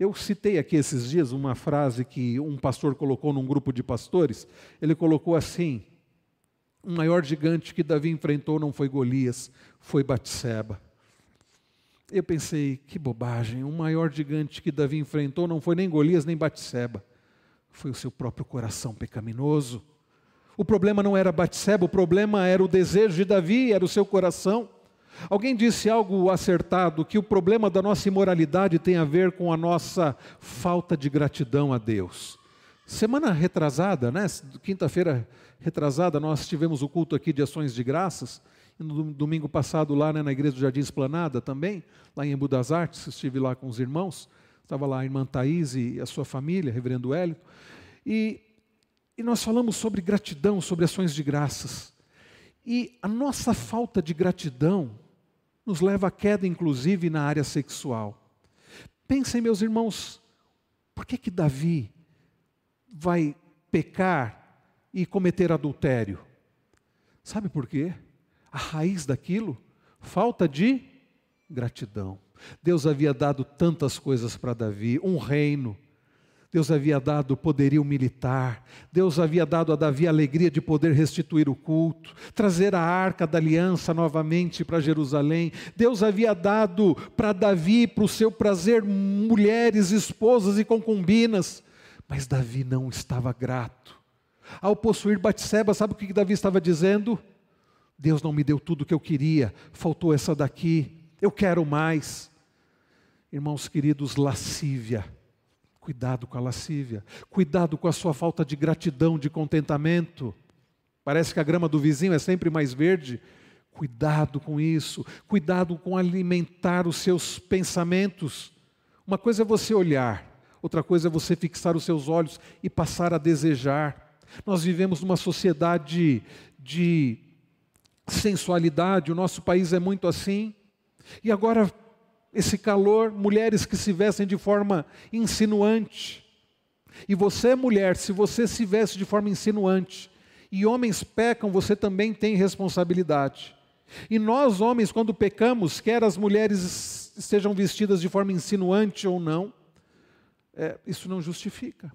Eu citei aqui esses dias uma frase que um pastor colocou num grupo de pastores. Ele colocou assim: o maior gigante que Davi enfrentou não foi Golias, foi Batseba. Eu pensei, que bobagem, o maior gigante que Davi enfrentou não foi nem Golias nem Batseba foi o seu próprio coração pecaminoso. O problema não era Batseba, o problema era o desejo de Davi, era o seu coração. Alguém disse algo acertado que o problema da nossa imoralidade tem a ver com a nossa falta de gratidão a Deus. Semana retrasada, né, quinta-feira retrasada, nós tivemos o culto aqui de ações de graças. E no domingo passado, lá né, na igreja do Jardim Esplanada também, lá em Embu das Artes, estive lá com os irmãos. Estava lá a irmã Thaís e a sua família, reverendo Hélio. E, e nós falamos sobre gratidão, sobre ações de graças. E a nossa falta de gratidão nos leva à queda, inclusive, na área sexual. Pensem, meus irmãos, por que que Davi vai pecar e cometer adultério? Sabe por quê? A raiz daquilo, falta de gratidão. Deus havia dado tantas coisas para Davi, um reino. Deus havia dado poderio militar, Deus havia dado a Davi a alegria de poder restituir o culto, trazer a arca da aliança novamente para Jerusalém. Deus havia dado para Davi, para o seu prazer, mulheres, esposas e concubinas. Mas Davi não estava grato. Ao possuir Batseba, sabe o que Davi estava dizendo? Deus não me deu tudo o que eu queria, faltou essa daqui, eu quero mais. Irmãos queridos, lascívia. Cuidado com a lascívia. Cuidado com a sua falta de gratidão, de contentamento. Parece que a grama do vizinho é sempre mais verde. Cuidado com isso. Cuidado com alimentar os seus pensamentos. Uma coisa é você olhar, outra coisa é você fixar os seus olhos e passar a desejar. Nós vivemos numa sociedade de sensualidade, o nosso país é muito assim. E agora esse calor, mulheres que se vestem de forma insinuante. E você, mulher, se você se veste de forma insinuante, e homens pecam, você também tem responsabilidade. E nós, homens, quando pecamos, quer as mulheres estejam vestidas de forma insinuante ou não, é, isso não justifica.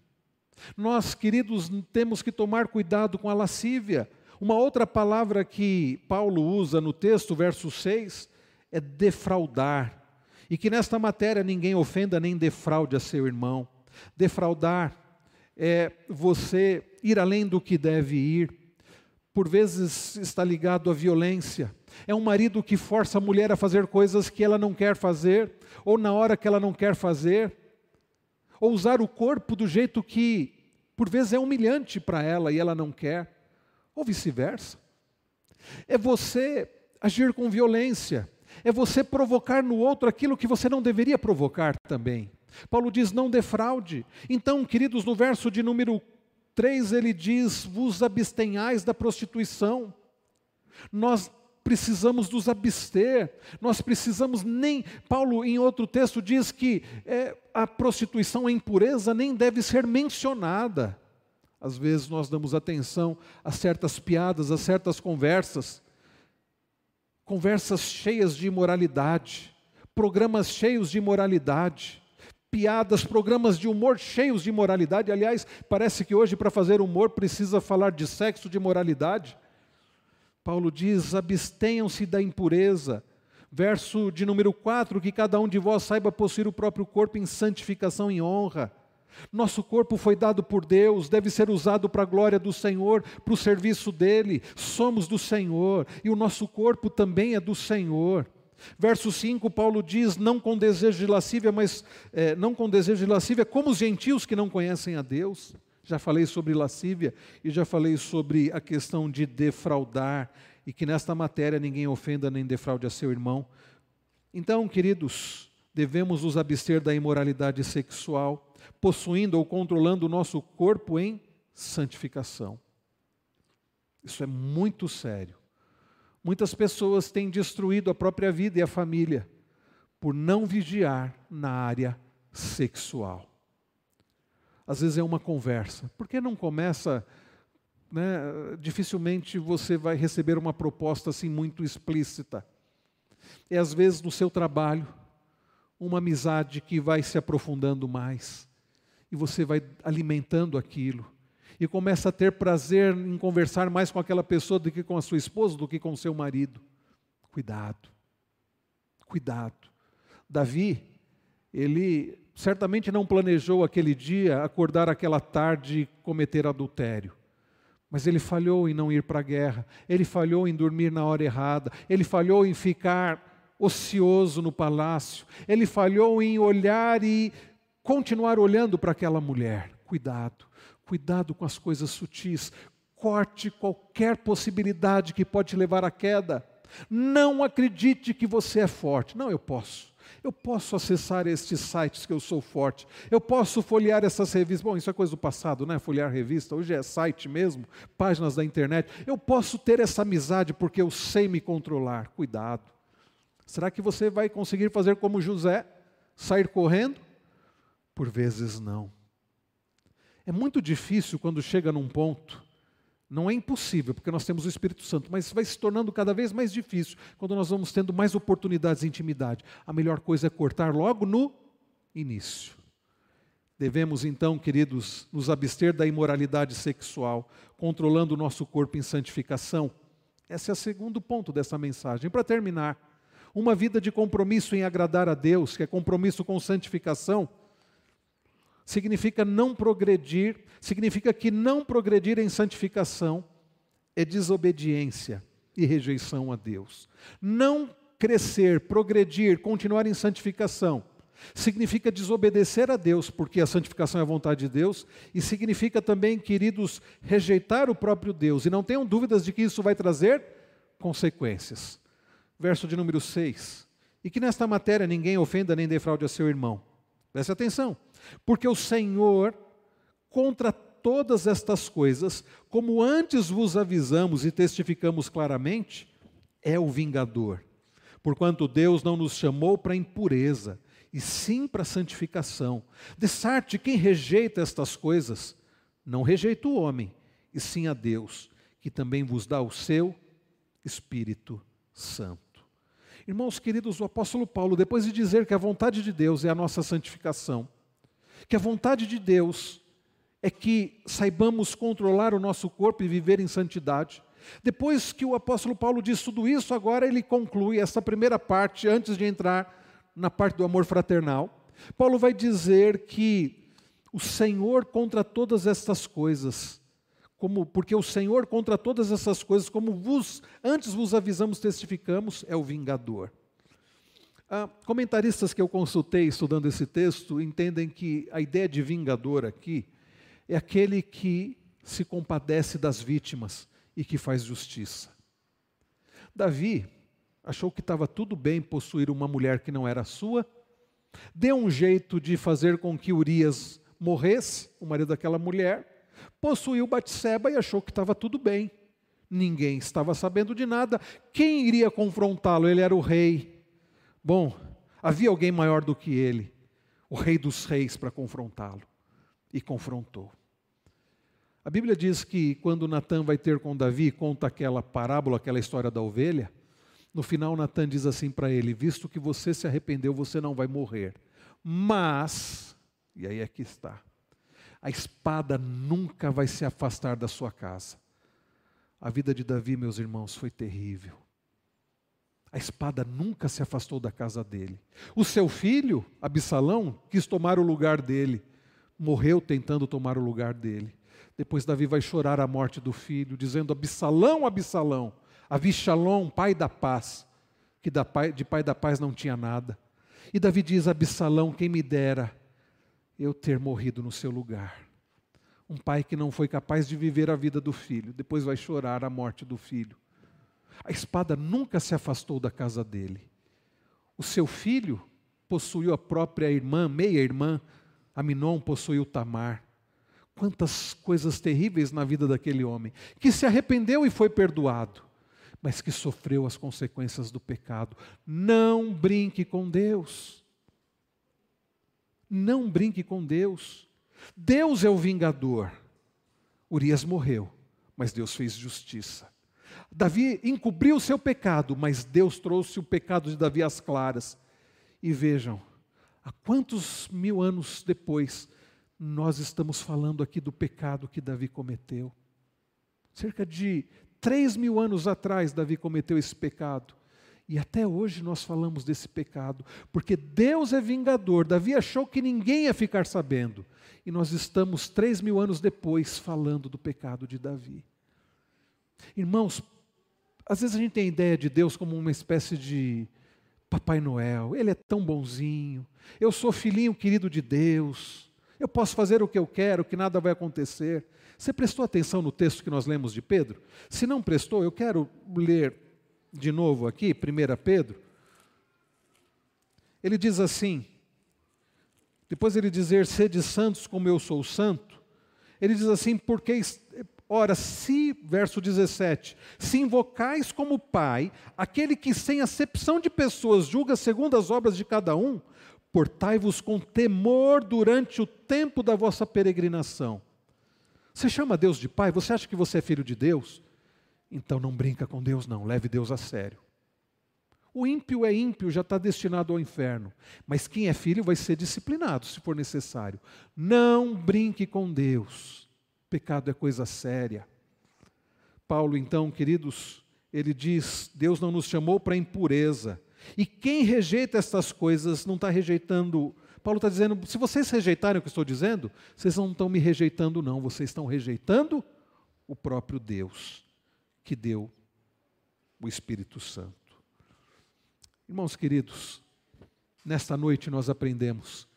Nós, queridos, temos que tomar cuidado com a lascívia. Uma outra palavra que Paulo usa no texto, verso 6, é defraudar e que nesta matéria ninguém ofenda nem defraude a seu irmão. Defraudar é você ir além do que deve ir. Por vezes está ligado à violência. É um marido que força a mulher a fazer coisas que ela não quer fazer, ou na hora que ela não quer fazer, ou usar o corpo do jeito que, por vezes, é humilhante para ela e ela não quer, ou vice-versa. É você agir com violência é você provocar no outro aquilo que você não deveria provocar também. Paulo diz: não defraude. Então, queridos, no verso de número 3 ele diz: vos abstenhais da prostituição. Nós precisamos nos abster, nós precisamos nem. Paulo, em outro texto, diz que é, a prostituição, a impureza, nem deve ser mencionada. Às vezes nós damos atenção a certas piadas, a certas conversas, conversas cheias de imoralidade, programas cheios de imoralidade, piadas, programas de humor cheios de imoralidade. Aliás, parece que hoje, para fazer humor, precisa falar de sexo, de moralidade. Paulo diz: abstenham-se da impureza. Verso de número 4: que cada um de vós saiba possuir o próprio corpo em santificação e honra nosso corpo foi dado por Deus, deve ser usado para a glória do Senhor, para o serviço dele. Somos do Senhor e o nosso corpo também é do Senhor. Verso 5, Paulo diz: não com desejo de lascívia, mas é, não com desejo de lascívia, como os gentios que não conhecem a Deus. Já falei sobre lascívia e já falei sobre a questão de defraudar e que nesta matéria ninguém ofenda nem defraude a seu irmão. Então, queridos, devemos nos abster da imoralidade sexual possuindo ou controlando o nosso corpo em santificação. Isso é muito sério. Muitas pessoas têm destruído a própria vida e a família por não vigiar na área sexual. Às vezes é uma conversa. Por que não começa? Né, dificilmente você vai receber uma proposta assim muito explícita. É às vezes no seu trabalho, uma amizade que vai se aprofundando mais e você vai alimentando aquilo. E começa a ter prazer em conversar mais com aquela pessoa do que com a sua esposa, do que com o seu marido. Cuidado, cuidado. Davi, ele certamente não planejou aquele dia acordar aquela tarde e cometer adultério. Mas ele falhou em não ir para a guerra, ele falhou em dormir na hora errada, ele falhou em ficar ocioso no palácio, ele falhou em olhar e continuar olhando para aquela mulher. Cuidado, cuidado com as coisas sutis. Corte qualquer possibilidade que pode te levar à queda. Não acredite que você é forte. Não, eu posso. Eu posso acessar estes sites que eu sou forte. Eu posso folhear essas revistas. Bom, isso é coisa do passado, né? Folhear revista. Hoje é site mesmo, páginas da internet. Eu posso ter essa amizade porque eu sei me controlar. Cuidado. Será que você vai conseguir fazer como José? Sair correndo? Por vezes não. É muito difícil quando chega num ponto Não é impossível, porque nós temos o Espírito Santo, mas vai se tornando cada vez mais difícil quando nós vamos tendo mais oportunidades de intimidade. A melhor coisa é cortar logo no início. Devemos então, queridos, nos abster da imoralidade sexual, controlando o nosso corpo em santificação. Esse é o segundo ponto dessa mensagem. Para terminar, uma vida de compromisso em agradar a Deus, que é compromisso com santificação, significa não progredir, significa que não progredir em santificação é desobediência e rejeição a Deus. Não crescer, progredir, continuar em santificação significa desobedecer a Deus, porque a santificação é a vontade de Deus, e significa também, queridos, rejeitar o próprio Deus. E não tenham dúvidas de que isso vai trazer consequências. Verso de número 6. E que nesta matéria ninguém ofenda nem defraude a seu irmão. Preste atenção. Porque o Senhor, contra todas estas coisas, como antes vos avisamos e testificamos claramente, é o vingador. Porquanto Deus não nos chamou para impureza, e sim para santificação. De sorte, quem rejeita estas coisas, não rejeita o homem, e sim a Deus, que também vos dá o seu Espírito Santo. Irmãos queridos, o apóstolo Paulo, depois de dizer que a vontade de Deus é a nossa santificação, que a vontade de Deus é que saibamos controlar o nosso corpo e viver em santidade. Depois que o apóstolo Paulo diz tudo isso, agora ele conclui essa primeira parte, antes de entrar na parte do amor fraternal. Paulo vai dizer que o Senhor contra todas estas coisas, como porque o Senhor contra todas essas coisas, como vos antes vos avisamos, testificamos, é o vingador. Ah, comentaristas que eu consultei estudando esse texto entendem que a ideia de vingador aqui é aquele que se compadece das vítimas e que faz justiça. Davi achou que estava tudo bem possuir uma mulher que não era sua, deu um jeito de fazer com que Urias morresse, o marido daquela mulher, possuiu Batseba e achou que estava tudo bem. Ninguém estava sabendo de nada. Quem iria confrontá-lo? Ele era o rei. Bom, havia alguém maior do que ele, o rei dos reis, para confrontá-lo. E confrontou. A Bíblia diz que quando Natan vai ter com Davi, conta aquela parábola, aquela história da ovelha. No final, Natan diz assim para ele: Visto que você se arrependeu, você não vai morrer. Mas, e aí é que está, a espada nunca vai se afastar da sua casa. A vida de Davi, meus irmãos, foi terrível. A espada nunca se afastou da casa dele. O seu filho, Absalão, quis tomar o lugar dele, morreu tentando tomar o lugar dele. Depois Davi vai chorar a morte do filho, dizendo: Absalão, Absalão, Avishalom, pai da paz, que de pai da paz não tinha nada. E Davi diz: Absalão, quem me dera eu ter morrido no seu lugar. Um pai que não foi capaz de viver a vida do filho, depois vai chorar a morte do filho. A espada nunca se afastou da casa dele. O seu filho possuiu a própria irmã, meia-irmã, Aminon possuiu Tamar. Quantas coisas terríveis na vida daquele homem, que se arrependeu e foi perdoado, mas que sofreu as consequências do pecado. Não brinque com Deus. Não brinque com Deus. Deus é o vingador. Urias morreu, mas Deus fez justiça. Davi encobriu o seu pecado, mas Deus trouxe o pecado de Davi às claras. E vejam, há quantos mil anos depois, nós estamos falando aqui do pecado que Davi cometeu. Cerca de três mil anos atrás, Davi cometeu esse pecado. E até hoje nós falamos desse pecado, porque Deus é vingador. Davi achou que ninguém ia ficar sabendo. E nós estamos três mil anos depois falando do pecado de Davi. Irmãos, às vezes a gente tem ideia de Deus como uma espécie de Papai Noel. Ele é tão bonzinho. Eu sou filhinho querido de Deus. Eu posso fazer o que eu quero, que nada vai acontecer. Você prestou atenção no texto que nós lemos de Pedro? Se não prestou, eu quero ler de novo aqui, 1 Pedro. Ele diz assim: depois ele dizer, sede santos como eu sou santo, ele diz assim, porque Ora, se, verso 17, se invocais como Pai, aquele que sem acepção de pessoas julga segundo as obras de cada um, portai-vos com temor durante o tempo da vossa peregrinação. Você chama Deus de pai? Você acha que você é filho de Deus? Então não brinca com Deus, não. Leve Deus a sério. O ímpio é ímpio, já está destinado ao inferno. Mas quem é filho vai ser disciplinado, se for necessário. Não brinque com Deus. Pecado é coisa séria. Paulo, então, queridos, ele diz: Deus não nos chamou para impureza. E quem rejeita estas coisas não está rejeitando. Paulo está dizendo: se vocês rejeitarem o que estou dizendo, vocês não estão me rejeitando, não. Vocês estão rejeitando o próprio Deus que deu o Espírito Santo. Irmãos queridos, nesta noite nós aprendemos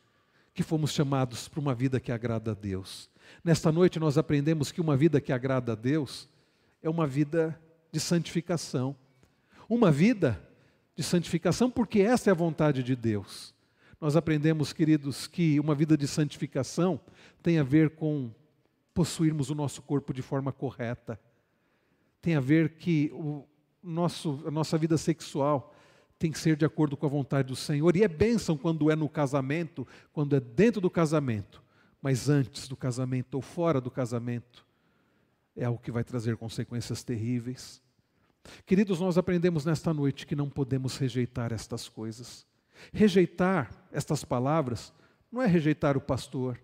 que fomos chamados para uma vida que agrada a Deus. Nesta noite nós aprendemos que uma vida que agrada a Deus é uma vida de santificação. Uma vida de santificação, porque essa é a vontade de Deus. Nós aprendemos, queridos, que uma vida de santificação tem a ver com possuirmos o nosso corpo de forma correta. Tem a ver que o nosso, a nossa vida sexual tem que ser de acordo com a vontade do Senhor. E é bênção quando é no casamento, quando é dentro do casamento, mas antes do casamento ou fora do casamento, é algo que vai trazer consequências terríveis. Queridos, nós aprendemos nesta noite que não podemos rejeitar estas coisas. Rejeitar estas palavras não é rejeitar o pastor,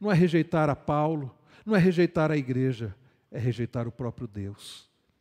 não é rejeitar a Paulo, não é rejeitar a igreja, é rejeitar o próprio Deus.